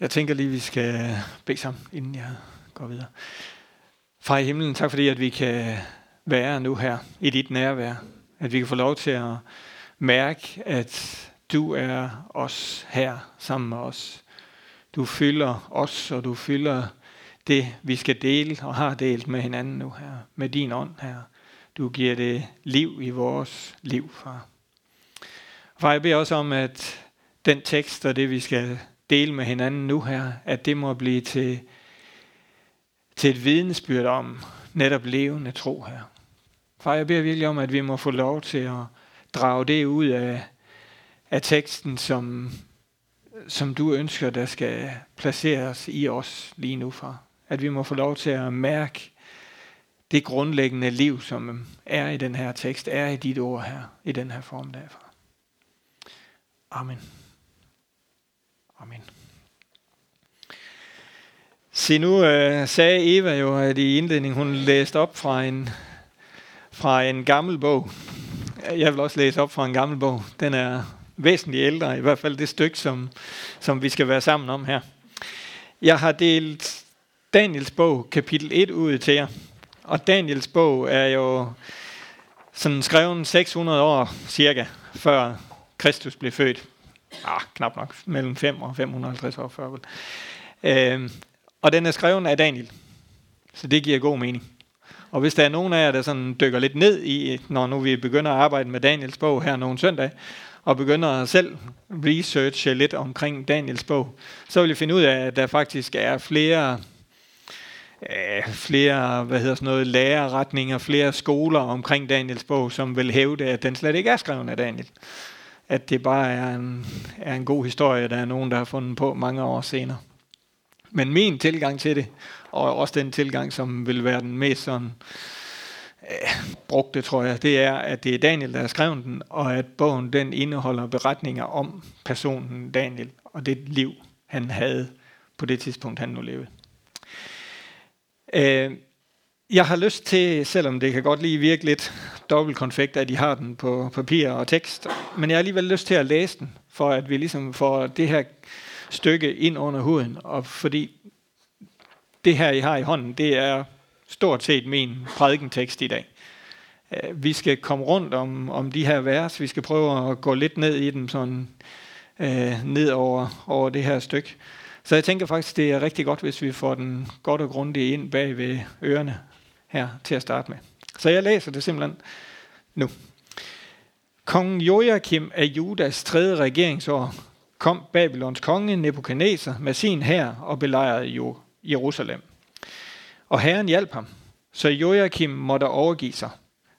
Jeg tænker lige, vi skal bede sammen, inden jeg går videre. Far i himlen, tak fordi, at vi kan være nu her i dit nærvær. At vi kan få lov til at mærke, at du er os her sammen med os. Du fylder os, og du fylder det, vi skal dele og har delt med hinanden nu her. Med din ånd her. Du giver det liv i vores liv, far. Far, jeg beder også om, at den tekst og det, vi skal dele med hinanden nu her, at det må blive til, til et vidensbyrd om netop levende tro her. Far, jeg beder virkelig om, at vi må få lov til at drage det ud af, af teksten, som, som du ønsker, der skal placeres i os lige nu, far. At vi må få lov til at mærke det grundlæggende liv, som er i den her tekst, er i dit ord her, i den her form derfor. Amen. Amen. Se, nu øh, sagde Eva jo, at i indledningen hun læste op fra en, fra en gammel bog. Jeg vil også læse op fra en gammel bog. Den er væsentligt ældre, i hvert fald det stykke, som, som vi skal være sammen om her. Jeg har delt Daniels bog, kapitel 1, ud til jer. Og Daniels bog er jo sådan skrevet 600 år cirka, før Kristus blev født. Ah, knap nok, mellem 5 og 550 år før. Øh, og den er skrevet af Daniel. Så det giver god mening. Og hvis der er nogen af jer, der sådan dykker lidt ned i, når nu vi begynder at arbejde med Daniels bog her nogle søndag, og begynder at selv researche lidt omkring Daniels bog, så vil I finde ud af, at der faktisk er flere øh, flere hvad hedder sådan noget, lærerretninger, flere skoler omkring Daniels bog, som vil hævde, at den slet ikke er skrevet af Daniel. At det bare er en, er en god historie, der er nogen, der har fundet på mange år senere. Men min tilgang til det, og også den tilgang, som vil være den mest sådan, øh, brugte, tror jeg, det er, at det er Daniel, der har skrevet den, og at bogen den indeholder beretninger om personen Daniel, og det liv, han havde på det tidspunkt, han nu levede. Øh, jeg har lyst til, selvom det kan godt lige virke lidt dobbeltkonfekt, at de har den på papir og tekst, men jeg har alligevel lyst til at læse den, for at vi ligesom får det her stykke ind under huden, og fordi det her, I har i hånden, det er stort set min prædikentekst i dag. Øh, vi skal komme rundt om, om de her vers, vi skal prøve at gå lidt ned i dem, sådan øh, ned over, over det her stykke. Så jeg tænker faktisk, det er rigtig godt, hvis vi får den godt og grundigt ind bag ved ørerne her til at starte med. Så jeg læser det simpelthen nu. Kongen Joachim af Judas tredje regeringsår kom Babylons konge Nebuchadnezzar med sin hær og belejrede Jerusalem. Og herren hjalp ham, så Joachim måtte overgive sig.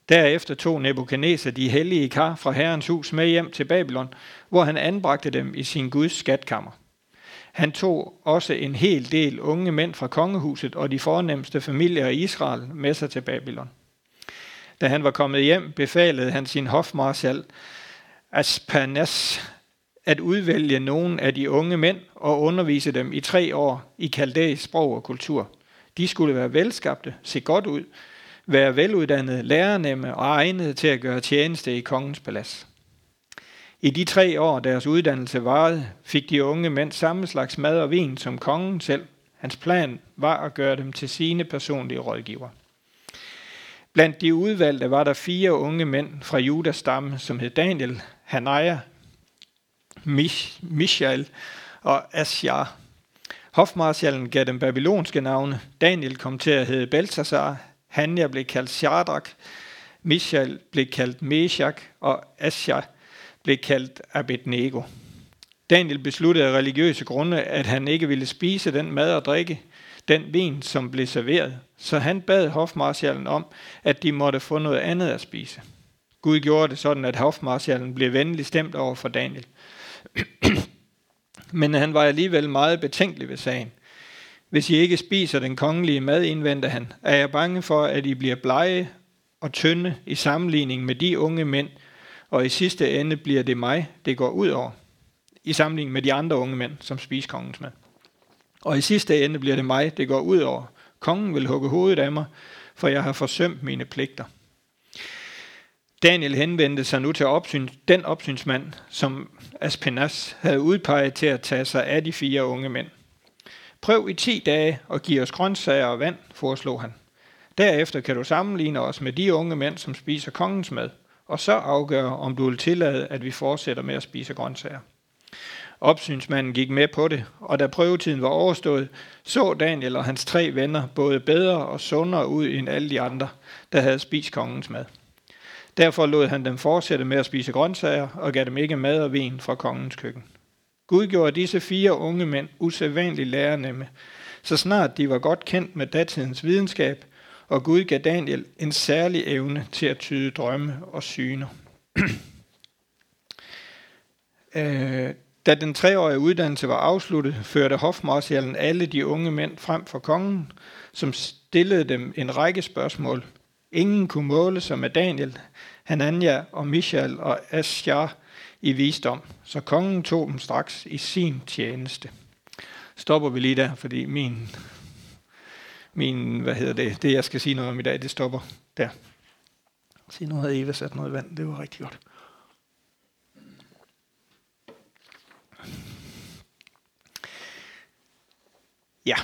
Derefter tog Nebuchadnezzar de hellige kar fra herrens hus med hjem til Babylon, hvor han anbragte dem i sin Guds skatkammer. Han tog også en hel del unge mænd fra kongehuset og de fornemmeste familier i Israel med sig til Babylon. Da han var kommet hjem, befalede han sin hofmarschal Aspanas at udvælge nogle af de unge mænd og undervise dem i tre år i kaldæisk sprog og kultur. De skulle være velskabte, se godt ud, være veluddannede, lærernemme og egnede til at gøre tjeneste i kongens palads. I de tre år, deres uddannelse varede, fik de unge mænd samme slags mad og vin som kongen selv. Hans plan var at gøre dem til sine personlige rådgiver. Blandt de udvalgte var der fire unge mænd fra Judas stamme, som hed Daniel, Hanaya, Mich- Michael og Asjar. Hofmarschallen gav dem babylonske navne. Daniel kom til at hedde Beltasar, Hanja blev kaldt Shadrach, Michael blev kaldt Meshach, og Asja blev kaldt Abednego. Daniel besluttede af religiøse grunde, at han ikke ville spise den mad og drikke, den vin, som blev serveret, så han bad hofmarschallen om, at de måtte få noget andet at spise. Gud gjorde det sådan, at hofmarschallen blev venlig stemt over for Daniel. Men han var alligevel meget betænkelig ved sagen. Hvis I ikke spiser den kongelige mad, indvendte han, er jeg bange for, at I bliver blege og tynde i sammenligning med de unge mænd, og i sidste ende bliver det mig, det går ud over, i sammenligning med de andre unge mænd, som spiser kongens mad. Og i sidste ende bliver det mig, det går ud over. Kongen vil hugge hovedet af mig, for jeg har forsømt mine pligter. Daniel henvendte sig nu til opsyn, den opsynsmand, som Aspenas havde udpeget til at tage sig af de fire unge mænd. Prøv i 10 dage og giv os grøntsager og vand, foreslog han. Derefter kan du sammenligne os med de unge mænd, som spiser kongens mad, og så afgøre, om du vil tillade, at vi fortsætter med at spise grøntsager. Opsynsmanden gik med på det, og da prøvetiden var overstået, så Daniel og hans tre venner både bedre og sundere ud end alle de andre, der havde spist kongens mad. Derfor lod han dem fortsætte med at spise grøntsager og gav dem ikke mad og vin fra kongens køkken. Gud gjorde disse fire unge mænd usædvanligt lærernemme, så snart de var godt kendt med datidens videnskab, og Gud gav Daniel en særlig evne til at tyde drømme og syner. øh, da den treårige uddannelse var afsluttet, førte hofmarschallen alle de unge mænd frem for kongen, som stillede dem en række spørgsmål. Ingen kunne måle sig med Daniel, Hanania og Michael og Asjar i visdom, så kongen tog dem straks i sin tjeneste. Stopper vi lige der, fordi min, min hvad hedder det, det jeg skal sige noget om i dag, det stopper der. Se, nu havde Eva sat noget vand, det var rigtig godt. Ja.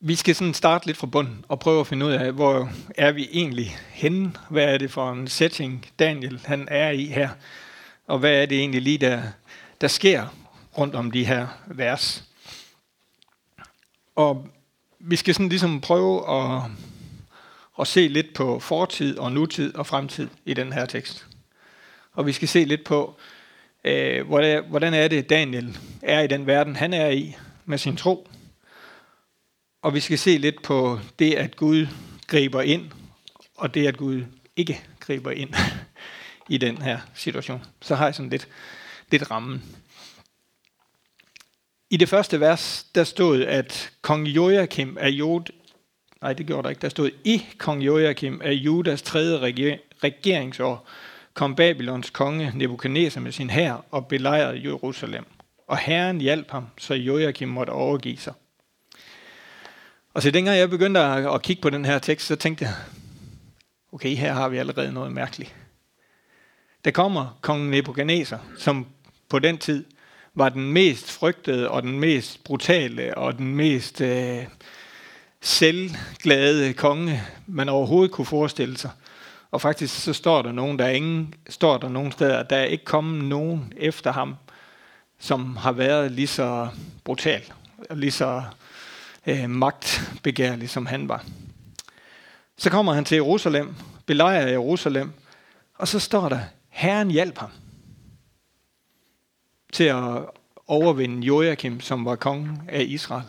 Vi skal sådan starte lidt fra bunden og prøve at finde ud af, hvor er vi egentlig henne? Hvad er det for en setting, Daniel han er i her? Og hvad er det egentlig lige, der, der sker rundt om de her vers? Og vi skal sådan ligesom prøve at, at se lidt på fortid og nutid og fremtid i den her tekst. Og vi skal se lidt på, øh, hvordan er det, Daniel er i den verden, han er i med sin tro. Og vi skal se lidt på det, at Gud griber ind, og det, at Gud ikke griber ind i den her situation. Så har jeg sådan lidt, lidt rammen. I det første vers, der stod, at kong Joachim af Jod... Nej, det gjorde der ikke. Der stod, i kong Joachim af Judas tredje regeringsår, kom Babylons konge Nebuchadnezzar med sin hær og belejrede Jerusalem. Og Herren hjalp ham, så Joachim måtte overgive sig. Og så dengang jeg begyndte at, kigge på den her tekst, så tænkte jeg, okay, her har vi allerede noget mærkeligt. Der kommer kong Nebuchadnezzar, som på den tid var den mest frygtede og den mest brutale og den mest øh, selvglade konge, man overhovedet kunne forestille sig. Og faktisk så står der nogen, der er ingen, står der nogen steder, der er ikke kommet nogen efter ham, som har været lige så brutal, og lige så øh, magtbegærlig, som han var. Så kommer han til Jerusalem, belejrer Jerusalem, og så står der, Herren hjalp ham til at overvinde Joachim, som var kongen af Israel.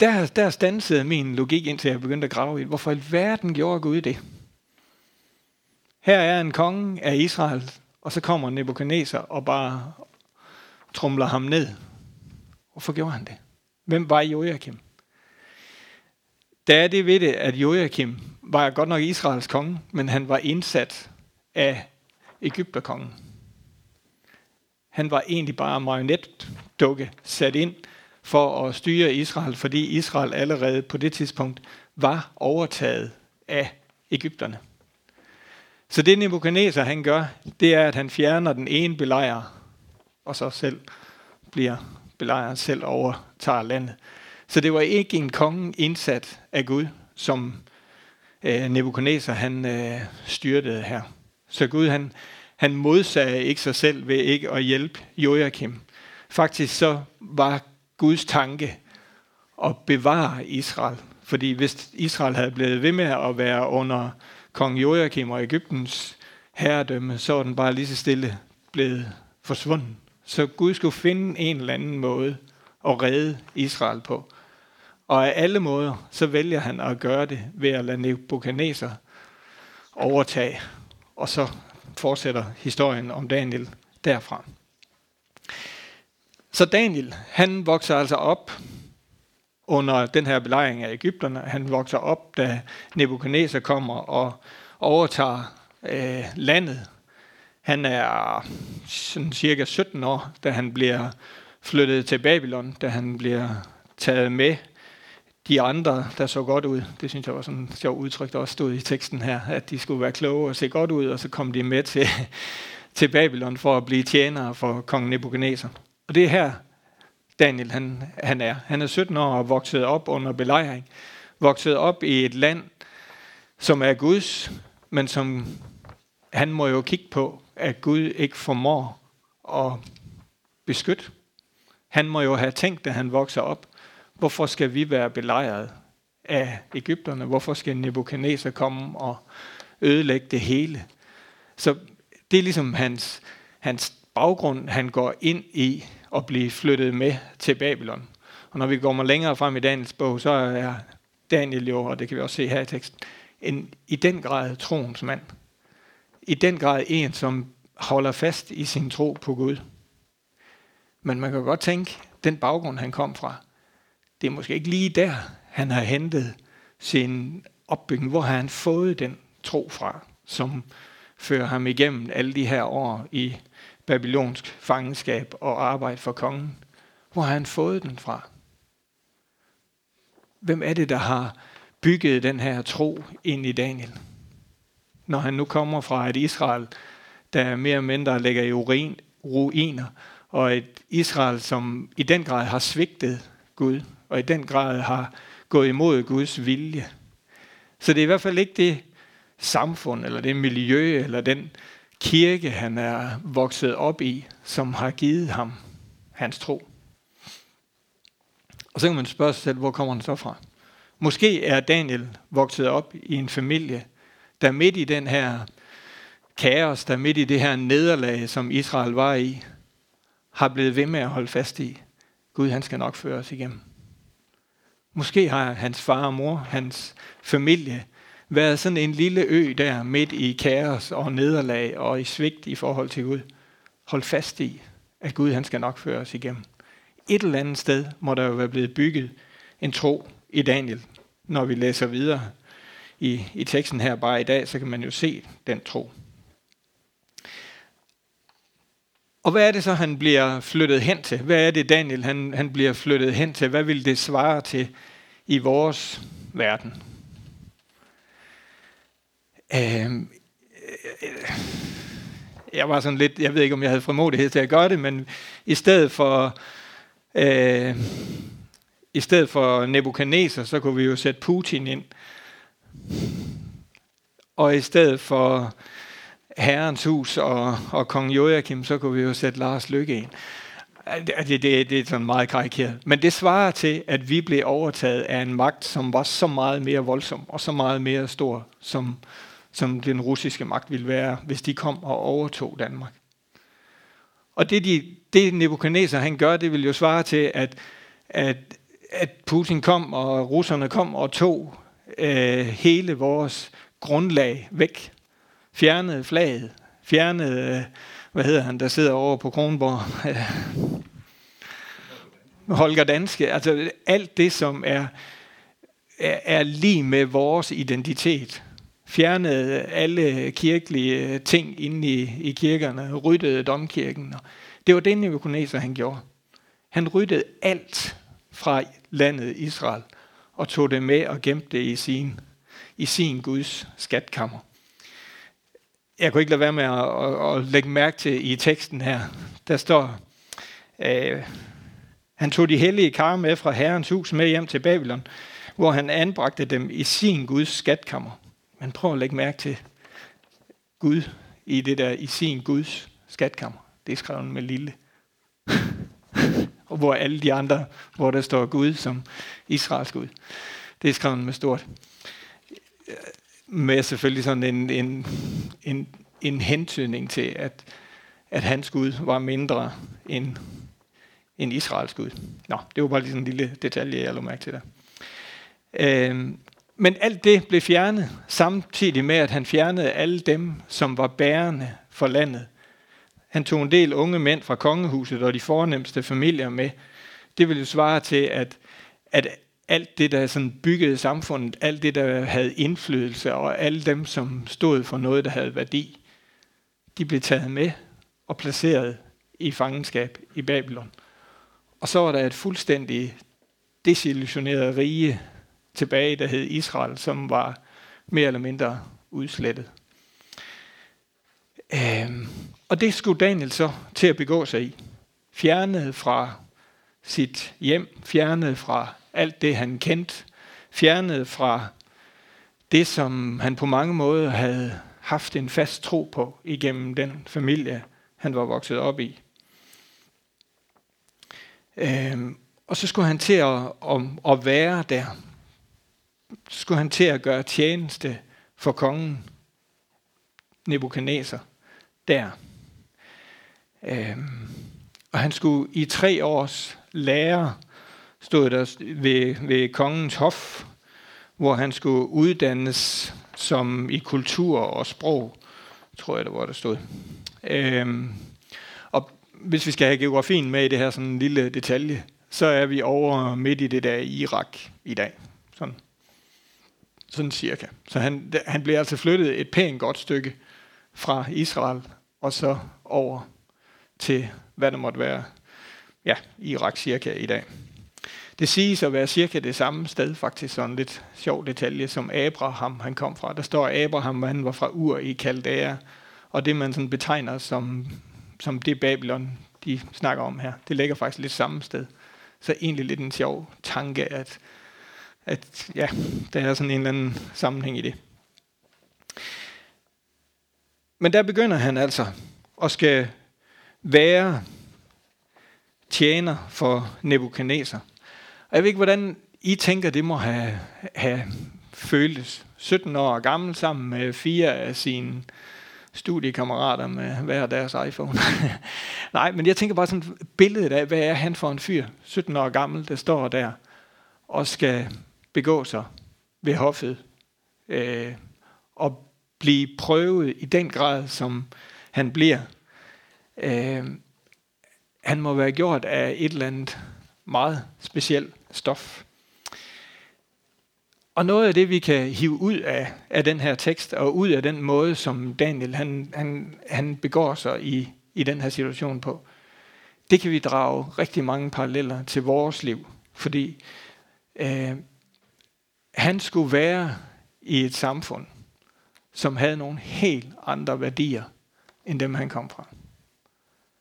Der, der stansede min logik, indtil jeg begyndte at grave i, hvorfor i verden gjorde Gud det? Her er en konge af Israel, og så kommer Nebuchadnezzar og bare trumler ham ned. Hvorfor gjorde han det? Hvem var Joachim? Der er det ved det, at Joachim var godt nok Israels konge, men han var indsat af Ægypterkongen. Han var egentlig bare marionetdukke sat ind for at styre Israel, fordi Israel allerede på det tidspunkt var overtaget af Ægypterne. Så det Nebuchadnezzar han gør, det er, at han fjerner den ene belejrer, og så selv bliver belejret selv overtager landet. Så det var ikke en konge indsat af Gud, som øh, Nebuchadnezzar han øh, styrtede her. Så Gud han, han modsagde ikke sig selv ved ikke at hjælpe Joachim. Faktisk så var Guds tanke at bevare Israel. Fordi hvis Israel havde blevet ved med at være under kong Joachim og Ægyptens herredømme, så var den bare lige så stille blevet forsvundet. Så Gud skulle finde en eller anden måde at redde Israel på. Og af alle måder, så vælger han at gøre det ved at lade Nebuchadnezzar overtage. Og så fortsætter historien om Daniel derfra. Så Daniel, han vokser altså op under den her belejring af Ægypterne. Han vokser op, da Nebuchadnezzar kommer og overtager øh, landet. Han er sådan cirka 17 år, da han bliver flyttet til Babylon, da han bliver taget med de andre, der så godt ud. Det synes jeg var sådan et sjovt udtryk, der også stod i teksten her, at de skulle være kloge og se godt ud, og så kom de med til, til Babylon for at blive tjenere for kong Nebuchadnezzar. Og det er her, Daniel han, han er. Han er 17 år og vokset op under belejring. Vokset op i et land, som er Guds, men som han må jo kigge på, at Gud ikke formår at beskytte. Han må jo have tænkt, da han vokser op, hvorfor skal vi være belejret af Ægypterne? Hvorfor skal Nebuchadnezzar komme og ødelægge det hele? Så det er ligesom hans, hans baggrund, han går ind i og blive flyttet med til Babylon. Og når vi går længere frem i Daniels bog, så er Daniel jo, og det kan vi også se her i teksten, en, i den grad troens mand. I den grad en, som holder fast i sin tro på Gud. Men man kan godt tænke, den baggrund, han kom fra, det er måske ikke lige der, han har hentet sin opbygning. Hvor har han fået den tro fra, som fører ham igennem alle de her år i babylonsk fangenskab og arbejde for kongen? Hvor har han fået den fra? Hvem er det, der har bygget den her tro ind i Daniel? Når han nu kommer fra et Israel, der mere eller mindre ligger i urin, ruiner, og et Israel, som i den grad har svigtet Gud, og i den grad har gået imod Guds vilje. Så det er i hvert fald ikke det samfund, eller det miljø, eller den kirke, han er vokset op i, som har givet ham hans tro. Og så kan man spørge sig selv, hvor kommer han så fra? Måske er Daniel vokset op i en familie, der midt i den her kaos, der midt i det her nederlag, som Israel var i, har blevet ved med at holde fast i. Gud, han skal nok føre os igennem. Måske har hans far og mor, hans familie, været sådan en lille ø der midt i kaos og nederlag og i svigt i forhold til Gud. Hold fast i, at Gud han skal nok føre os igennem. Et eller andet sted må der jo være blevet bygget en tro i Daniel. Når vi læser videre i, i teksten her bare i dag, så kan man jo se den tro. Og hvad er det så, han bliver flyttet hen til? Hvad er det, Daniel han, han bliver flyttet hen til? Hvad vil det svare til i vores verden? Øhm, øh, jeg var sådan lidt, jeg ved ikke, om jeg havde frimodighed til at gøre det, men i stedet for, øh, i stedet for Nebuchadnezzar, så kunne vi jo sætte Putin ind. Og i stedet for Herrens hus og, og kong Joachim, så kunne vi jo sætte Lars Lykke ind. Det, det, det er sådan meget karikeret. Men det svarer til, at vi blev overtaget af en magt, som var så meget mere voldsom og så meget mere stor, som, som den russiske magt ville være, hvis de kom og overtog Danmark. Og det, de, det Nebuchadnezzar han gør, det vil jo svare til, at, at, at Putin kom, og russerne kom og tog øh, hele vores grundlag væk fjernede flaget, fjernede, øh, hvad hedder han, der sidder over på Kronborg, Holger Danske, altså alt det, som er, er, er lige med vores identitet. Fjernede alle kirkelige øh, ting inde i, i kirkerne, ryddede domkirken. Det var det, Nebuchadnezzar han gjorde. Han ryddede alt fra landet Israel og tog det med og gemte det i sin, i sin Guds skatkammer jeg kunne ikke lade være med at, at, at lægge mærke til i teksten her. Der står, øh, han tog de hellige kar med fra Herrens hus med hjem til Babylon, hvor han anbragte dem i sin Guds skatkammer. Men prøv at lægge mærke til Gud i det der, i sin Guds skatkammer. Det er skrevet med lille. og hvor alle de andre, hvor der står Gud som Israels Gud. Det er skrevet med stort med selvfølgelig sådan en, en, en, en hentydning til, at, at hans Gud var mindre end, end Israels Gud. Nå, det var bare lige sådan en lille detalje, jeg lå mærke til der. Øhm, men alt det blev fjernet, samtidig med, at han fjernede alle dem, som var bærende for landet. Han tog en del unge mænd fra kongehuset og de fornemmeste familier med. Det ville jo svare til, at, at alt det, der sådan byggede samfundet, alt det, der havde indflydelse, og alle dem, som stod for noget, der havde værdi, de blev taget med og placeret i fangenskab i Babylon. Og så var der et fuldstændig desillusioneret rige tilbage, der hed Israel, som var mere eller mindre udslettet. Øhm, Og det skulle Daniel så til at begå sig i. Fjernet fra sit hjem, fjernet fra alt det, han kendte, fjernet fra det, som han på mange måder havde haft en fast tro på igennem den familie, han var vokset op i. Øhm, og så skulle han til at, at, at være der. Skulle han til at gøre tjeneste for kongen, Nebuchadnezzar, der. Øhm, og han skulle i tre års lære, stod der ved, ved kongens hof, hvor han skulle uddannes som i kultur og sprog, tror jeg det var, der stod. Øhm, og hvis vi skal have geografien med i det her sådan en lille detalje, så er vi over midt i det der Irak i dag. Sådan, sådan cirka. Så han, han blev altså flyttet et pænt godt stykke fra Israel og så over til, hvad der måtte være, ja, Irak cirka i dag. Det siges at være cirka det samme sted, faktisk sådan lidt sjov detalje, som Abraham han kom fra. Der står Abraham, han var fra Ur i Kaldæa, og det man sådan betegner som, som det Babylon, de snakker om her, det ligger faktisk lidt samme sted. Så egentlig lidt en sjov tanke, at, at ja, der er sådan en eller anden sammenhæng i det. Men der begynder han altså at skal være tjener for Nebuchadnezzar. Og jeg ved ikke, hvordan I tænker, det må have, have føltes. 17 år gammel sammen med fire af sine studiekammerater med hver deres iPhone. Nej, men jeg tænker bare sådan billedet af, hvad er han for en fyr, 17 år gammel, der står der og skal begå sig ved hoffet øh, og blive prøvet i den grad, som han bliver. Øh, han må være gjort af et eller andet meget specielt stof. Og noget af det, vi kan hive ud af, af den her tekst, og ud af den måde, som Daniel han, han, han begår sig i, i den her situation på, det kan vi drage rigtig mange paralleller til vores liv. Fordi øh, han skulle være i et samfund, som havde nogle helt andre værdier, end dem han kom fra.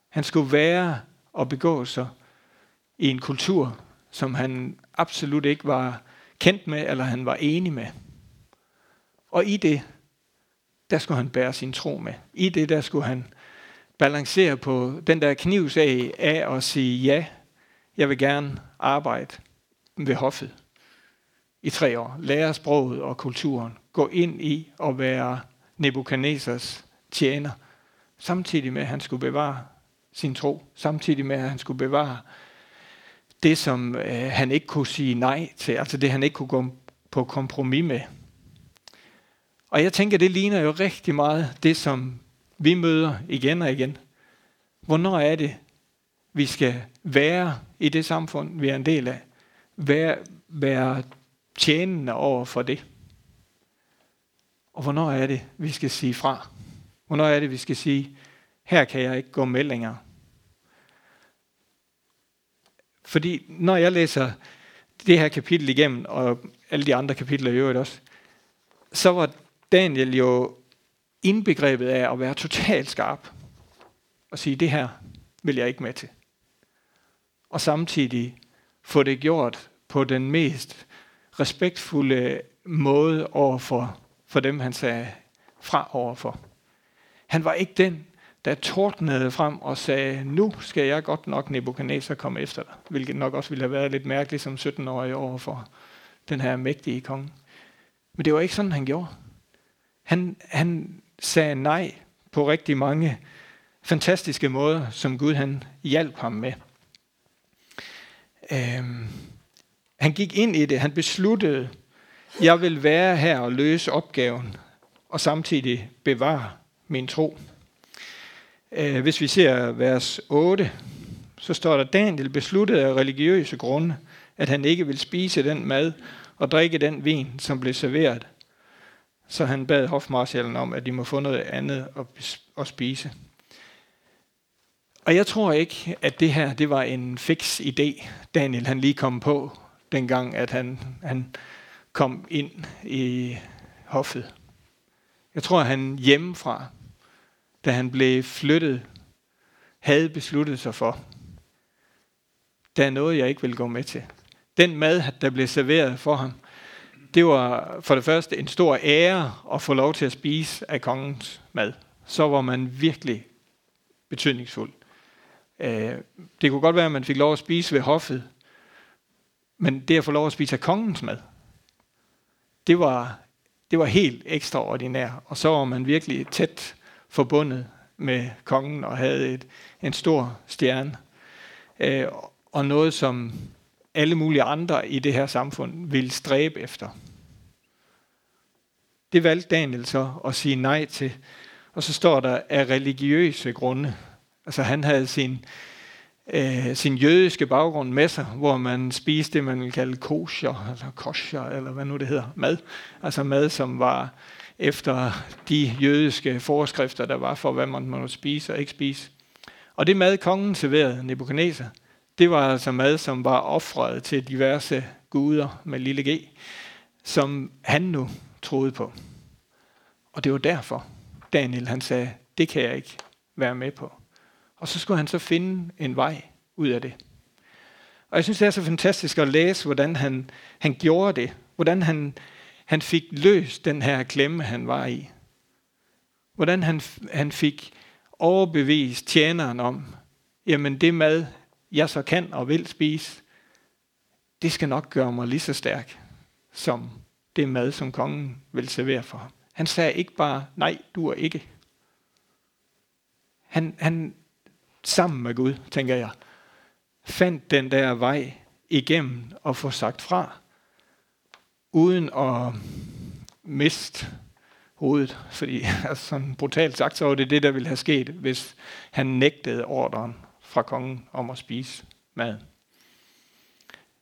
Han skulle være og begå sig i en kultur, som han absolut ikke var kendt med, eller han var enig med. Og i det, der skulle han bære sin tro med. I det, der skulle han balancere på den der knivsag af at sige, ja, jeg vil gerne arbejde ved hoffet i tre år. Lære sproget og kulturen. Gå ind i at være Nebuchadnezzars tjener. Samtidig med, at han skulle bevare sin tro. Samtidig med, at han skulle bevare det, som øh, han ikke kunne sige nej til, altså det, han ikke kunne gå på kompromis med. Og jeg tænker, det ligner jo rigtig meget det, som vi møder igen og igen. Hvornår er det, vi skal være i det samfund, vi er en del af? Være, være tjenende over for det. Og hvornår er det, vi skal sige fra? Hvornår er det, vi skal sige, her kan jeg ikke gå med længere? Fordi når jeg læser det her kapitel igennem, og alle de andre kapitler i øvrigt også, så var Daniel jo indbegrebet af at være totalt skarp og sige, det her vil jeg ikke med til. Og samtidig få det gjort på den mest respektfulde måde over for, for dem, han sagde fra overfor. Han var ikke den, der tordnede frem og sagde, nu skal jeg godt nok Nebuchadnezzar komme efter dig. Hvilket nok også ville have været lidt mærkeligt som 17-årig over for den her mægtige konge. Men det var ikke sådan, han gjorde. Han, han sagde nej på rigtig mange fantastiske måder, som Gud han hjalp ham med. Øhm, han gik ind i det. Han besluttede, jeg vil være her og løse opgaven, og samtidig bevare min tro. Øh, hvis vi ser vers 8, så står der, Daniel besluttede af religiøse grunde, at han ikke vil spise den mad og drikke den vin, som blev serveret. Så han bad hofmarschallen om, at de må få noget andet at spise. Og jeg tror ikke, at det her det var en fix idé, Daniel han lige kom på, dengang at han, han kom ind i hoffet. Jeg tror, at han hjemmefra da han blev flyttet, havde besluttet sig for, der er noget, jeg ikke vil gå med til. Den mad, der blev serveret for ham, det var for det første en stor ære at få lov til at spise af kongens mad. Så var man virkelig betydningsfuld. Øh, det kunne godt være, at man fik lov at spise ved hoffet, men det at få lov at spise af kongens mad, det var, det var helt ekstraordinært. Og så var man virkelig tæt forbundet med kongen og havde et, en stor stjerne. Øh, og noget, som alle mulige andre i det her samfund ville stræbe efter. Det valgte Daniel så at sige nej til. Og så står der af religiøse grunde. Altså han havde sin, øh, sin jødiske baggrund med sig, hvor man spiste det, man ville kalde kosher, eller kosher, eller hvad nu det hedder, mad. Altså mad, som var efter de jødiske forskrifter, der var for, hvad man måtte spise og ikke spise. Og det mad, kongen serverede, Nebuchadnezzar, det var altså mad, som var offret til diverse guder med lille g, som han nu troede på. Og det var derfor, Daniel han sagde, det kan jeg ikke være med på. Og så skulle han så finde en vej ud af det. Og jeg synes, det er så fantastisk at læse, hvordan han, han gjorde det. Hvordan han, han fik løst den her klemme, han var i. Hvordan han, han fik overbevist tjeneren om, jamen det mad, jeg så kan og vil spise, det skal nok gøre mig lige så stærk, som det mad, som kongen vil servere for ham. Han sagde ikke bare, nej, du er ikke. Han, han sammen med Gud, tænker jeg, fandt den der vej igennem og få sagt fra, uden at miste hovedet. Fordi altså, sådan brutalt sagt, så var det det, der ville have sket, hvis han nægtede ordren fra kongen om at spise mad.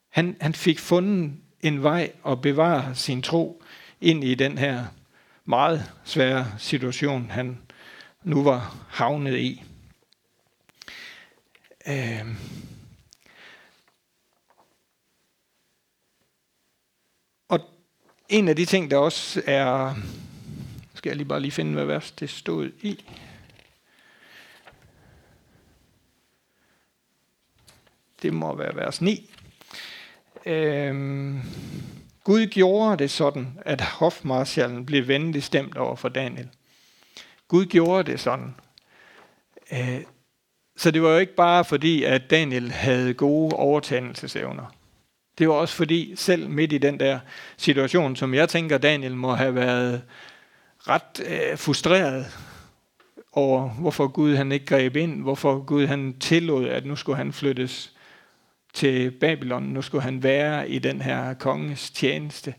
Han, han fik fundet en vej at bevare sin tro ind i den her meget svære situation, han nu var havnet i. Øh. Og en af de ting, der også er, skal jeg lige bare lige finde, hvad vers det stod i. Det må være vers 9. Øhm, Gud gjorde det sådan, at hofmarschallen blev venligt stemt over for Daniel. Gud gjorde det sådan. Øh, så det var jo ikke bare fordi, at Daniel havde gode overtagelsesevner. Det var også fordi, selv midt i den der situation, som jeg tænker, Daniel må have været ret øh, frustreret over, hvorfor Gud han ikke greb ind, hvorfor Gud han tillod, at nu skulle han flyttes til Babylon. Nu skulle han være i den her konges tjeneste.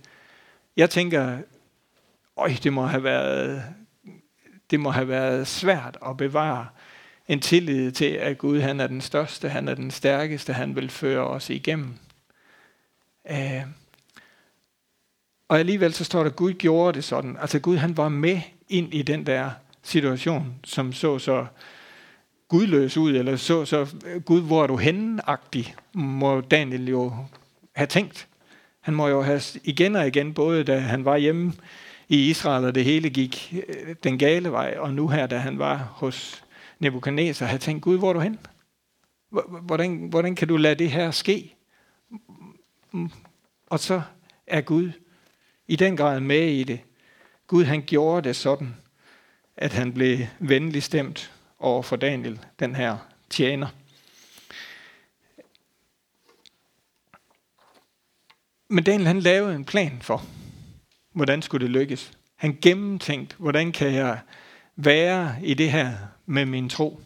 Jeg tænker, øj, det må have været, det må have været svært at bevare en tillid til, at Gud han er den største, han er den stærkeste, han vil føre os igennem. Uh, og alligevel så står der, at Gud gjorde det sådan. Altså Gud han var med ind i den der situation, som så så gudløs ud, eller så, så Gud, hvor er du henne-agtig, må Daniel jo have tænkt. Han må jo have igen og igen, både da han var hjemme i Israel, og det hele gik øh, den gale vej, og nu her, da han var hos Nebuchadnezzar, havde tænkt, Gud, hvor er du hen? Hvordan, hvordan kan du lade det her ske? Og så er Gud i den grad med i det. Gud han gjorde det sådan, at han blev venlig stemt over for Daniel, den her tjener. Men Daniel han lavede en plan for, hvordan skulle det lykkes. Han gennemtænkte, hvordan kan jeg være i det her med min tro.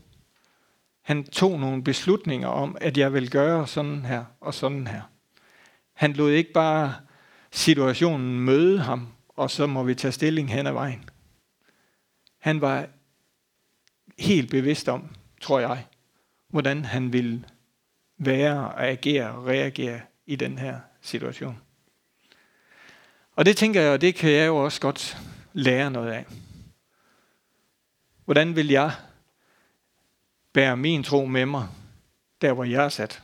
Han tog nogle beslutninger om, at jeg vil gøre sådan her og sådan her. Han lod ikke bare situationen møde ham, og så må vi tage stilling hen ad vejen. Han var helt bevidst om, tror jeg, hvordan han ville være og agere og reagere i den her situation. Og det tænker jeg, og det kan jeg jo også godt lære noget af. Hvordan vil jeg bærer min tro med mig, der hvor jeg er sat?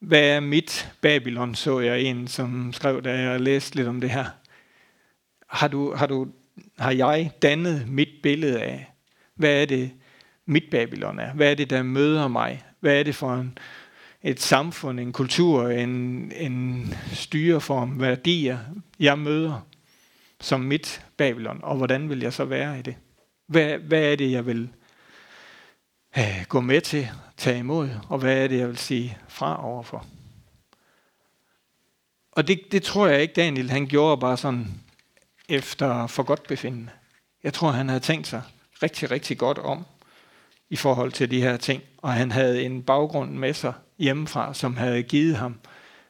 Hvad er mit Babylon, så jeg en, som skrev, da jeg læste lidt om det her. Har du, har du har jeg dannet mit billede af? Hvad er det, mit Babylon er? Hvad er det, der møder mig? Hvad er det for en, et samfund, en kultur, en, en styreform, værdier, jeg møder som mit Babylon? Og hvordan vil jeg så være i det? Hvad, hvad er det, jeg vil øh, gå med til, tage imod? Og hvad er det, jeg vil sige fra overfor? Og det, det tror jeg ikke, Daniel han gjorde bare sådan efter for godt befindende. Jeg tror, han havde tænkt sig rigtig, rigtig godt om i forhold til de her ting. Og han havde en baggrund med sig hjemmefra, som havde givet ham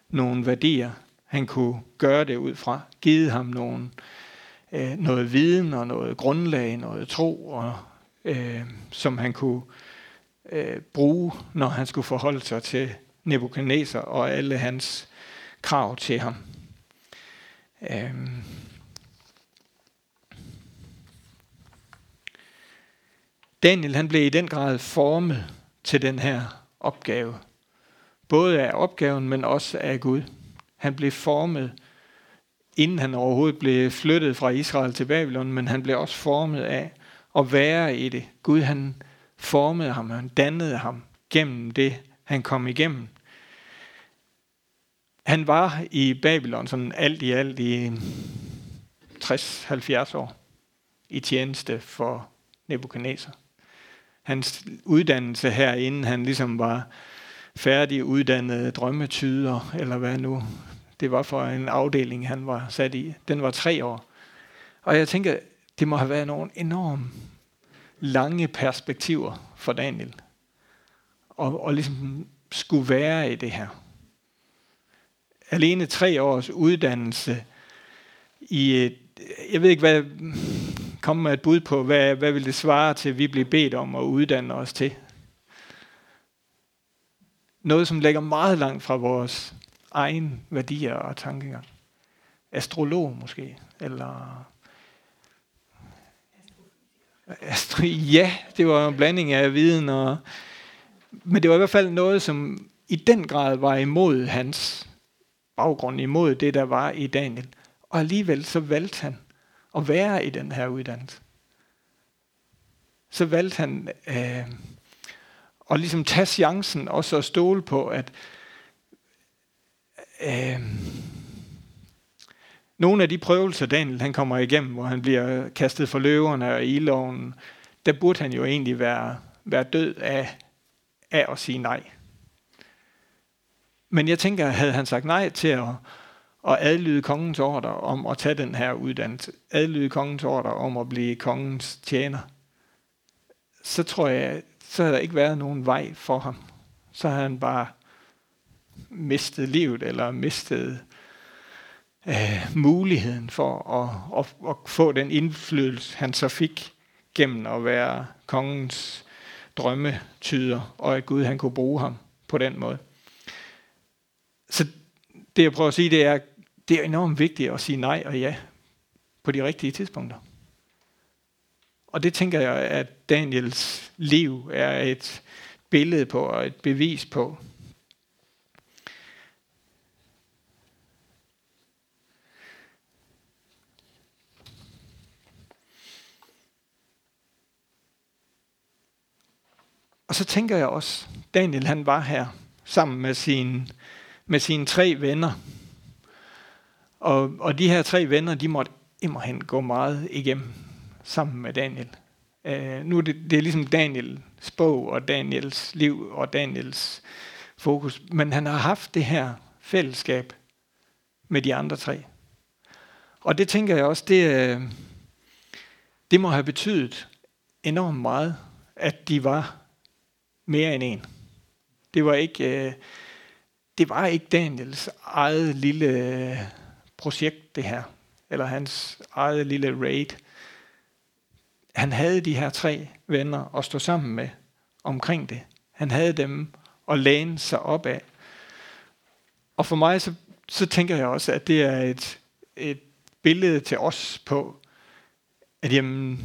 nogle værdier, han kunne gøre det ud fra. Givet ham nogle, øh, noget viden og noget grundlag, noget tro, og, øh, som han kunne øh, Øh, bruge, når han skulle forholde sig til Nebuchadnezzar og alle hans krav til ham. Øhm. Daniel han blev i den grad formet til den her opgave. Både af opgaven, men også af Gud. Han blev formet, inden han overhovedet blev flyttet fra Israel til Babylon, men han blev også formet af at være i det. Gud han formede ham, han dannede ham gennem det, han kom igennem. Han var i Babylon sådan alt i alt i 60-70 år i tjeneste for Nebuchadnezzar hans uddannelse herinde, han ligesom var færdig uddannet drømmetyder, eller hvad nu det var for en afdeling, han var sat i. Den var tre år. Og jeg tænker, det må have været nogle enormt lange perspektiver for Daniel. Og, og ligesom skulle være i det her. Alene tre års uddannelse i et, jeg ved ikke hvad, komme med et bud på, hvad, hvad vil det svare til, vi bliver bedt om at uddanne os til. Noget, som ligger meget langt fra vores egen værdier og tankegang. Astrolog måske, eller... Ja, det var en blanding af viden og... Men det var i hvert fald noget, som i den grad var imod hans baggrund, imod det, der var i Daniel. Og alligevel så valgte han at være i den her uddannelse. Så valgte han øh, at ligesom tage chancen og så stole på, at øh, nogle af de prøvelser, Daniel han kommer igennem, hvor han bliver kastet for løverne og iloven, der burde han jo egentlig være, være død af, af at sige nej. Men jeg tænker, havde han sagt nej til at at adlyde kongens ordre om at tage den her uddannelse, adlyde kongens ordre om at blive kongens tjener, så tror jeg, så havde der ikke været nogen vej for ham. Så havde han bare mistet livet, eller mistet øh, muligheden for at, at, at få den indflydelse, han så fik gennem at være kongens drømmetyder, og at Gud han kunne bruge ham på den måde. Så det jeg prøver at sige, det er, det er enormt vigtigt at sige nej og ja på de rigtige tidspunkter. Og det tænker jeg, at Daniels liv er et billede på og et bevis på. Og så tænker jeg også, Daniel han var her sammen med sine, med sine tre venner. Og, og de her tre venner, de måtte immerhen gå meget igennem sammen med Daniel. Uh, nu er det, det er ligesom Daniels bog og Daniels liv og Daniels fokus, men han har haft det her fællesskab med de andre tre. Og det tænker jeg også, det, øh, det må have betydet enormt meget, at de var mere end en. Det var ikke, øh, det var ikke Daniels eget lille øh, projekt, det her. Eller hans eget lille raid. Han havde de her tre venner at stå sammen med omkring det. Han havde dem at læne sig op af. Og for mig, så, så tænker jeg også, at det er et, et billede til os på, at jamen,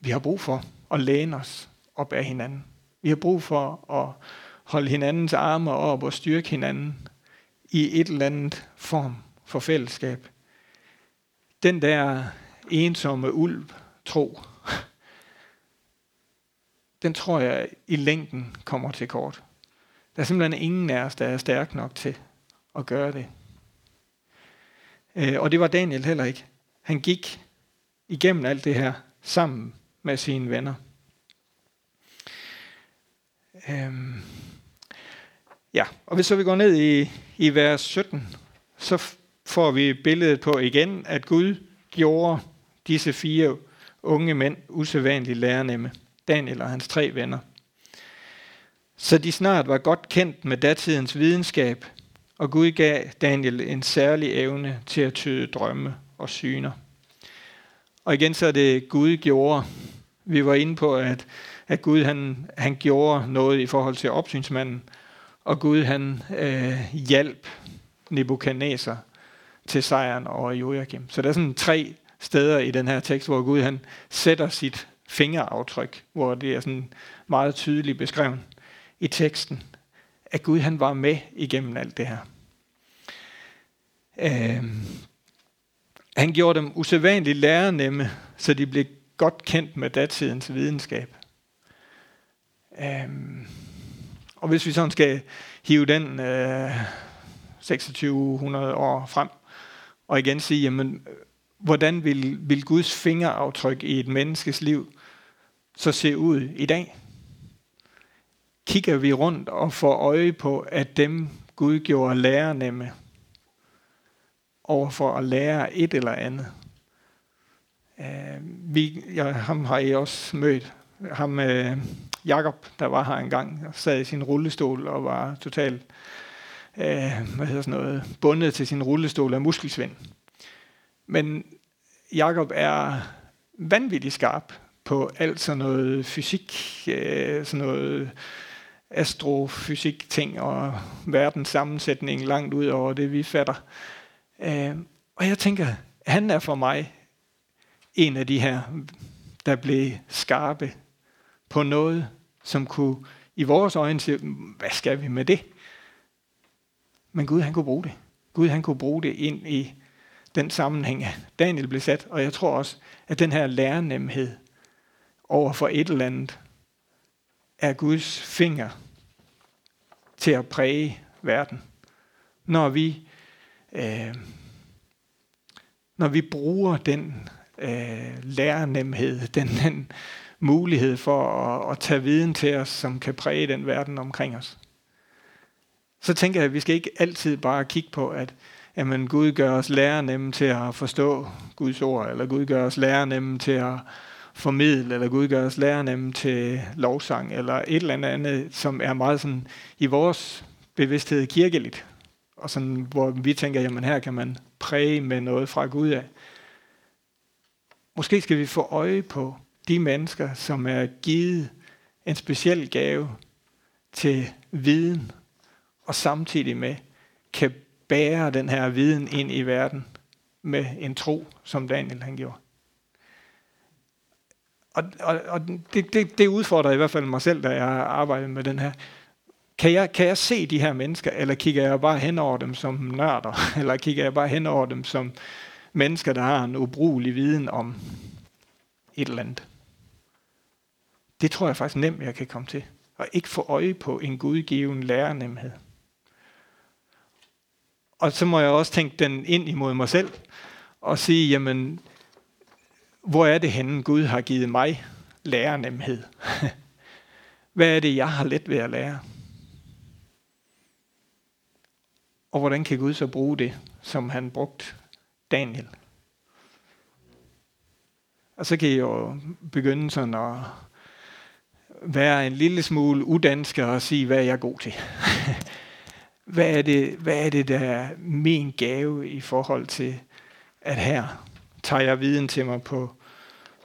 vi har brug for at læne os op af hinanden. Vi har brug for at holde hinandens arme op og styrke hinanden i et eller andet form for fællesskab. Den der ensomme ulv tro, den tror jeg i længden kommer til kort. Der er simpelthen ingen af os, der er stærk nok til at gøre det. Øh, og det var Daniel heller ikke. Han gik igennem alt det her sammen med sine venner. Øhm. Ja, og hvis så vi går ned i, i vers 17, så får vi billedet på igen, at Gud gjorde disse fire unge mænd usædvanligt lærernemme. Daniel og hans tre venner. Så de snart var godt kendt med datidens videnskab, og Gud gav Daniel en særlig evne til at tyde drømme og syner. Og igen så er det Gud gjorde. Vi var inde på, at, at Gud han, han gjorde noget i forhold til opsynsmanden, og Gud han øh, hjalp Nebuchadnezzar til sejren over Joachim. Så der er sådan tre steder i den her tekst, hvor Gud han sætter sit fingeraftryk, hvor det er sådan meget tydeligt beskrevet i teksten, at Gud han var med igennem alt det her. Øh, han gjorde dem usædvanligt lærernemme, så de blev godt kendt med datidens videnskab. Øh, og hvis vi sådan skal hive den øh, 2600 år frem, og igen sige, jamen, hvordan vil, vil Guds fingeraftryk i et menneskes liv så se ud i dag? Kigger vi rundt og får øje på, at dem Gud gjorde lærernemme over for at lære et eller andet. Uh, vi, ja, ham har I også mødt. Ham, uh, Jakob, der var her engang, sad i sin rullestol og var totalt øh, hvad hedder sådan noget, bundet til sin rullestol af muskelsvind. Men Jakob er vanvittigt skarp på alt sådan noget fysik, øh, sådan noget astrofysik ting og verdens sammensætning langt ud over det, vi fatter. Øh, og jeg tænker, han er for mig en af de her, der blev skarpe på noget, som kunne i vores øjne sige, hvad skal vi med det? Men Gud, han kunne bruge det. Gud, han kunne bruge det ind i den sammenhæng, Daniel blev sat. Og jeg tror også, at den her lærenemhed over for et eller andet, er Guds finger til at præge verden. Når vi, øh, når vi bruger den øh, lærenemhed, den, den mulighed for at, at tage viden til os, som kan præge den verden omkring os. Så tænker jeg, at vi skal ikke altid bare kigge på, at jamen, Gud gør os lærernemme til at forstå Guds ord, eller Gud gør os lærernemme til at formidle, eller Gud gør os lærernemme til lovsang, eller et eller andet andet, som er meget sådan i vores bevidsthed kirkeligt. Og sådan, hvor vi tænker, jamen her kan man præge med noget fra Gud af. Måske skal vi få øje på de mennesker, som er givet en speciel gave til viden, og samtidig med kan bære den her viden ind i verden med en tro, som Daniel han gjorde. Og, og, og det, det, det udfordrer i hvert fald mig selv, da jeg arbejder med den her. Kan jeg, kan jeg se de her mennesker, eller kigger jeg bare hen over dem som nørder, eller kigger jeg bare hen over dem som mennesker, der har en ubrugelig viden om et eller andet? Det tror jeg faktisk nemt, jeg kan komme til. Og ikke få øje på en gudgiven lærernemhed. Og så må jeg også tænke den ind imod mig selv, og sige, jamen, hvor er det henne, Gud har givet mig lærernemhed? Hvad er det, jeg har let ved at lære? Og hvordan kan Gud så bruge det, som han brugt Daniel? Og så kan I jo begynde sådan at være en lille smule udansk og sige, hvad er jeg god til? hvad, er det, hvad er det, der er min gave i forhold til, at her tager jeg viden til mig på,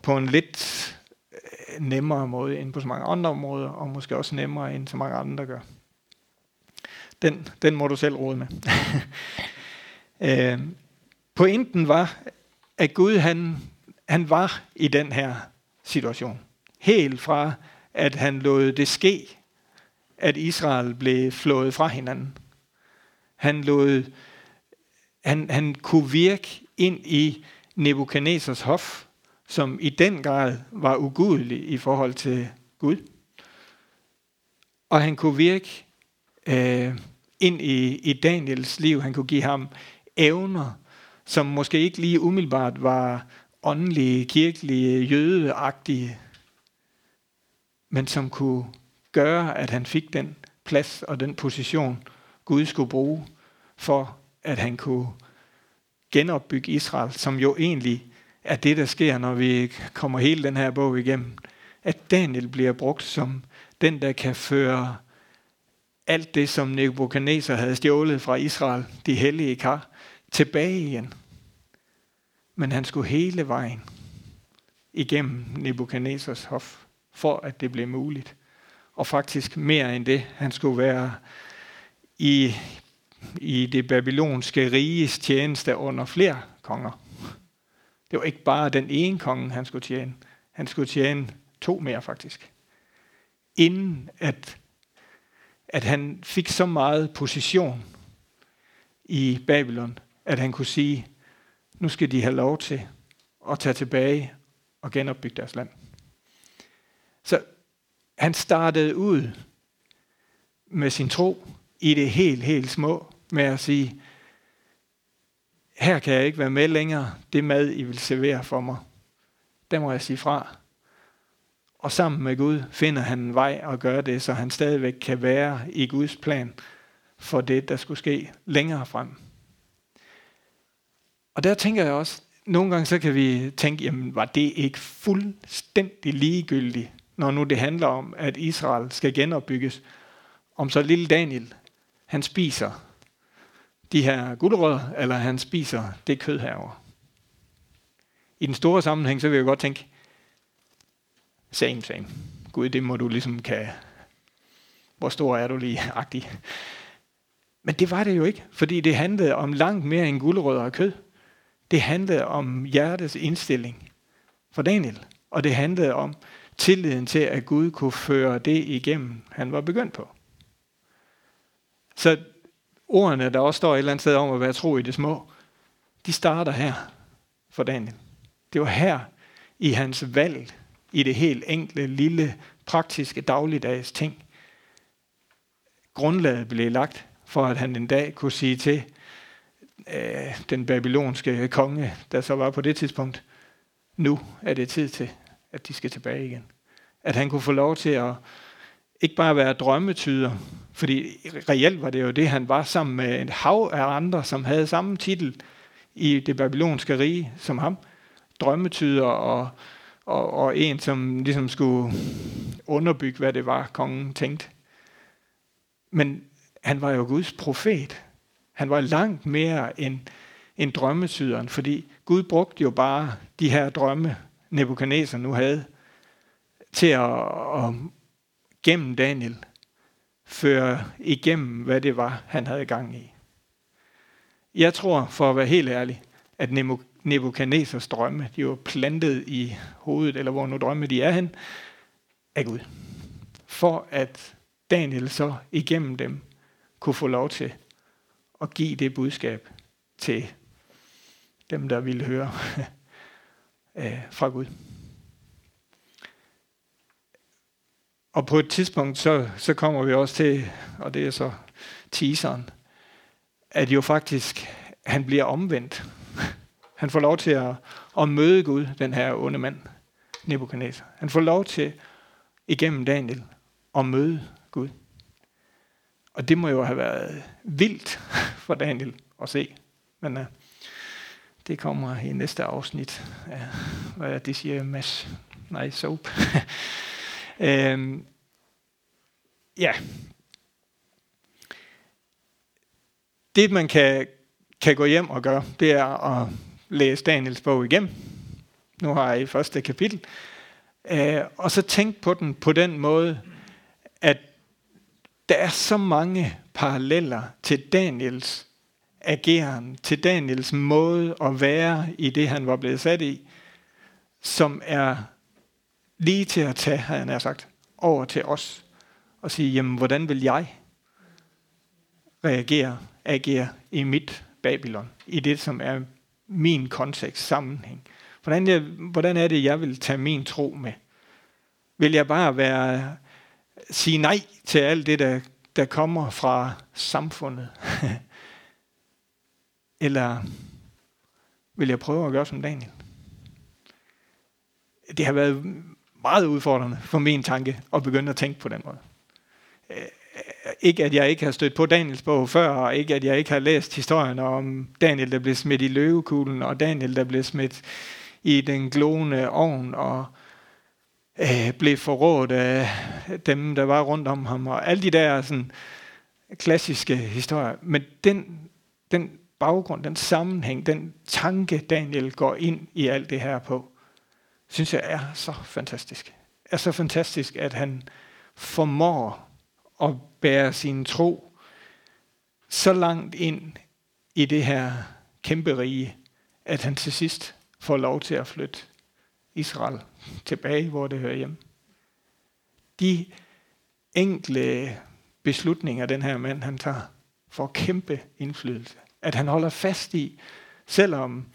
på en lidt øh, nemmere måde end på så mange andre områder, og måske også nemmere end så mange andre gør. Den, den må du selv råde med. øh, pointen var, at Gud han, han var i den her situation. Helt fra, at han lod det ske, at Israel blev flået fra hinanden. Han lod, han, han kunne virke ind i Nebuchadnezzars hof, som i den grad var ugudelig i forhold til Gud. Og han kunne virke øh, ind i, i Daniels liv. Han kunne give ham evner, som måske ikke lige umiddelbart var åndelige, kirkelige, jødeagtige, men som kunne gøre, at han fik den plads og den position, Gud skulle bruge for, at han kunne genopbygge Israel, som jo egentlig er det, der sker, når vi kommer hele den her bog igennem. At Daniel bliver brugt som den, der kan føre alt det, som Nebuchadnezzar havde stjålet fra Israel, de hellige kar, tilbage igen. Men han skulle hele vejen igennem Nebuchadnezzars hof, for at det blev muligt. Og faktisk mere end det. Han skulle være i, i det babylonske riges tjeneste under flere konger. Det var ikke bare den ene konge, han skulle tjene. Han skulle tjene to mere faktisk. Inden at, at han fik så meget position i Babylon, at han kunne sige, nu skal de have lov til at tage tilbage og genopbygge deres land. Så han startede ud med sin tro i det helt, helt små, med at sige, her kan jeg ikke være med længere, det mad, I vil servere for mig, der må jeg sige fra. Og sammen med Gud finder han en vej at gøre det, så han stadigvæk kan være i Guds plan for det, der skulle ske længere frem. Og der tænker jeg også, nogle gange så kan vi tænke, jamen var det ikke fuldstændig ligegyldigt, når nu det handler om, at Israel skal genopbygges, om så lille Daniel, han spiser de her gulerødder, eller han spiser det kød herover. I den store sammenhæng, så vil jeg godt tænke, same, same. Gud, det må du ligesom kan, hvor stor er du lige, agtig. Men det var det jo ikke, fordi det handlede om langt mere end gulerødder og kød. Det handlede om hjertets indstilling for Daniel, og det handlede om tilliden til, at Gud kunne føre det igennem, han var begyndt på. Så ordene, der også står et eller andet sted om at være tro i det små, de starter her for Daniel. Det var her i hans valg, i det helt enkle, lille, praktiske, dagligdags ting. Grundlaget blev lagt for, at han en dag kunne sige til øh, den babylonske konge, der så var på det tidspunkt, nu er det tid til, at de skal tilbage igen. At han kunne få lov til at ikke bare være drømmetyder, fordi reelt var det jo det, han var sammen med et hav af andre, som havde samme titel i det babylonske rige som ham. Drømmetyder og, og, og en, som ligesom skulle underbygge, hvad det var, kongen tænkte. Men han var jo Guds profet. Han var langt mere end, end drømmetyderen, fordi Gud brugte jo bare de her drømme, Nebuchadnezzar nu havde, til at, at gennem Daniel føre igennem, hvad det var, han havde gang i. Jeg tror, for at være helt ærlig, at Nebuchadnezzars drømme, de var plantet i hovedet, eller hvor nu drømme de er hen, af Gud. For at Daniel så igennem dem kunne få lov til at give det budskab til dem, der ville høre øh, fra Gud. Og på et tidspunkt, så, så kommer vi også til, og det er så teaseren, at jo faktisk, han bliver omvendt. Han får lov til at, at møde Gud, den her onde mand, Nebuchadnezzar. Han får lov til, igennem Daniel, at møde Gud. Og det må jo have været vildt for Daniel at se. Men uh, det kommer i næste afsnit Ja, hvad det siger, Mads. Nej, soap. Øhm, ja. Det, man kan, kan gå hjem og gøre, det er at læse Daniels bog igennem. Nu har jeg i første kapitel. Øh, og så tænk på den på den måde, at der er så mange paralleller til Daniels ageren, til Daniels måde at være i det, han var blevet sat i, som er lige til at tage, har han sagt, over til os og sige, jamen, hvordan vil jeg reagere, agere i mit Babylon, i det, som er min kontekst, sammenhæng. Hvordan, jeg, hvordan er det, jeg vil tage min tro med? Vil jeg bare være sige nej til alt det, der, der kommer fra samfundet? Eller vil jeg prøve at gøre som Daniel? Det har været meget udfordrende for min tanke at begynde at tænke på den måde. Øh, ikke at jeg ikke har stødt på Daniels bog før, og ikke at jeg ikke har læst historien om Daniel, der blev smidt i løvekuglen, og Daniel, der blev smidt i den glående ovn, og øh, blev forrådt af dem, der var rundt om ham, og alle de der sådan, klassiske historier. Men den, den baggrund, den sammenhæng, den tanke, Daniel går ind i alt det her på, synes jeg er så fantastisk. Er så fantastisk, at han formår at bære sin tro så langt ind i det her kæmpe rige, at han til sidst får lov til at flytte Israel tilbage, hvor det hører hjemme. De enkle beslutninger, den her mand han tager, får kæmpe indflydelse. At han holder fast i, selvom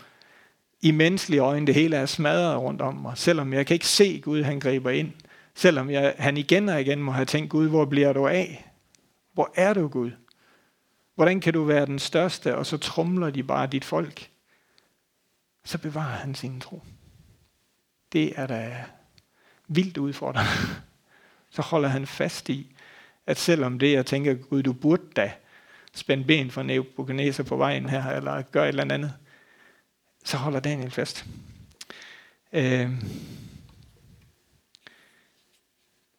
i menneskelige øjne det hele er smadret rundt om mig, selvom jeg kan ikke se Gud, han griber ind, selvom jeg, han igen og igen må have tænkt, Gud, hvor bliver du af? Hvor er du, Gud? Hvordan kan du være den største, og så trumler de bare dit folk? Så bevarer han sin tro. Det er da vildt udfordrende. Så holder han fast i, at selvom det, jeg tænker, Gud, du burde da spænde ben for Nebuchadnezzar på vejen her, eller gøre et eller andet, så holder Daniel fast. Øh,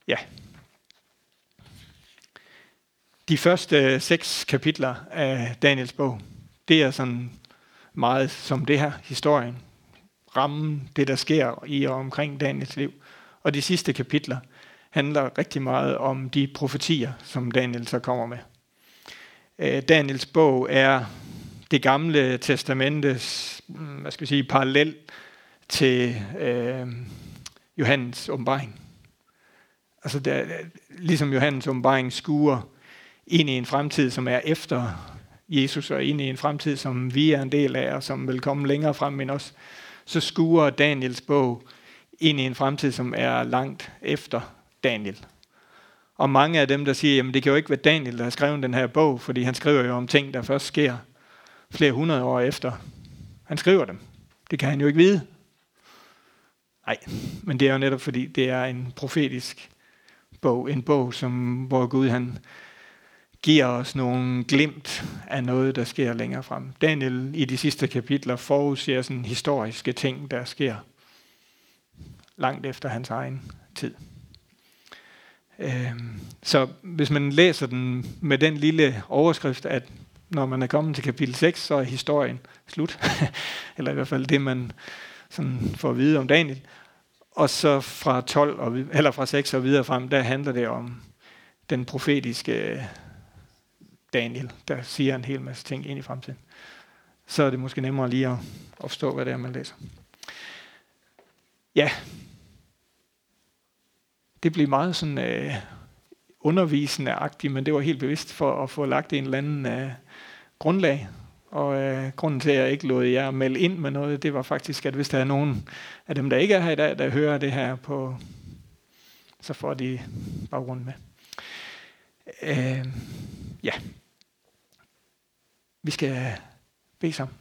ja. De første seks kapitler af Daniels bog, det er sådan meget som det her, historien, rammen, det der sker i og omkring Daniels liv. Og de sidste kapitler handler rigtig meget om de profetier, som Daniel så kommer med. Øh, Daniels bog er det gamle testamentes, mm, hvad skal vi sige, parallel til øh, Johannes åbenbaring. Altså der, ligesom Johannes åbenbaring skuer ind i en fremtid, som er efter Jesus, og ind i en fremtid, som vi er en del af, og som vil komme længere frem end os, så skuer Daniels bog ind i en fremtid, som er langt efter Daniel. Og mange af dem, der siger, jamen det kan jo ikke være Daniel, der har skrevet den her bog, fordi han skriver jo om ting, der først sker flere hundrede år efter. Han skriver dem. Det kan han jo ikke vide. Nej, men det er jo netop fordi, det er en profetisk bog. En bog, som, hvor Gud han giver os nogle glimt af noget, der sker længere frem. Daniel i de sidste kapitler forudser sådan historiske ting, der sker langt efter hans egen tid. Øhm, så hvis man læser den med den lille overskrift, at når man er kommet til kapitel 6, så er historien slut. Eller i hvert fald det, man sådan får at vide om Daniel. Og så fra 12 og, eller fra 6 og videre frem, der handler det om den profetiske Daniel, der siger en hel masse ting ind i fremtiden. Så er det måske nemmere lige at, at forstå, hvad det er, man læser. Ja, det blev meget sådan øh, undervisende-agtigt, men det var helt bevidst for at få lagt en eller anden øh, grundlag. Og øh, grunden til, at jeg ikke lod jer melde ind med noget, det var faktisk, at hvis der er nogen af dem, der ikke er her i dag, der hører det her på, så får de baggrund med. Øh, ja. Vi skal bede sammen.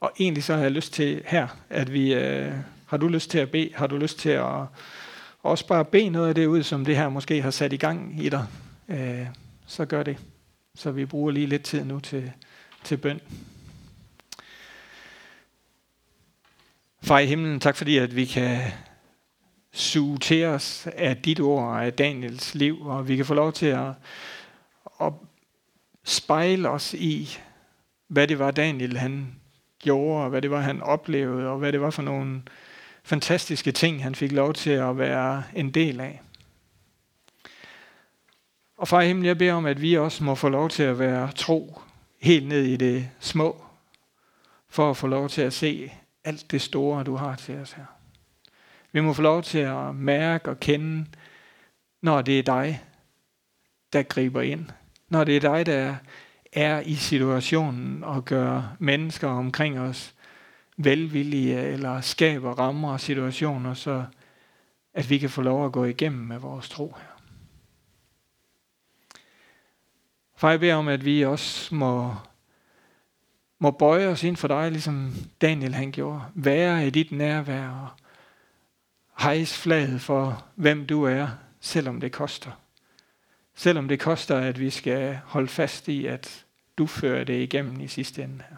Og egentlig så har jeg lyst til her, at vi... Øh, har du lyst til at bede? Har du lyst til at også bare bede noget af det ud, som det her måske har sat i gang i dig? Øh, så gør det. Så vi bruger lige lidt tid nu til, til bøn. Far i himlen, tak fordi at vi kan suge til os af dit ord og af Daniels liv, og vi kan få lov til at, at spejle os i, hvad det var Daniel han gjorde, og hvad det var han oplevede, og hvad det var for nogle fantastiske ting, han fik lov til at være en del af. Og far i himlen, jeg beder om, at vi også må få lov til at være tro helt ned i det små, for at få lov til at se alt det store, du har til os her. Vi må få lov til at mærke og kende, når det er dig, der griber ind. Når det er dig, der er i situationen og gør mennesker omkring os velvillige øh, eller skaber rammer og situationer, så at vi kan få lov at gå igennem med vores tro her. Far, jeg beder om, at vi også må, må bøje os ind for dig, ligesom Daniel han gjorde. Være i dit nærvær og hejse flaget for, hvem du er, selvom det koster. Selvom det koster, at vi skal holde fast i, at du fører det igennem i sidste ende her.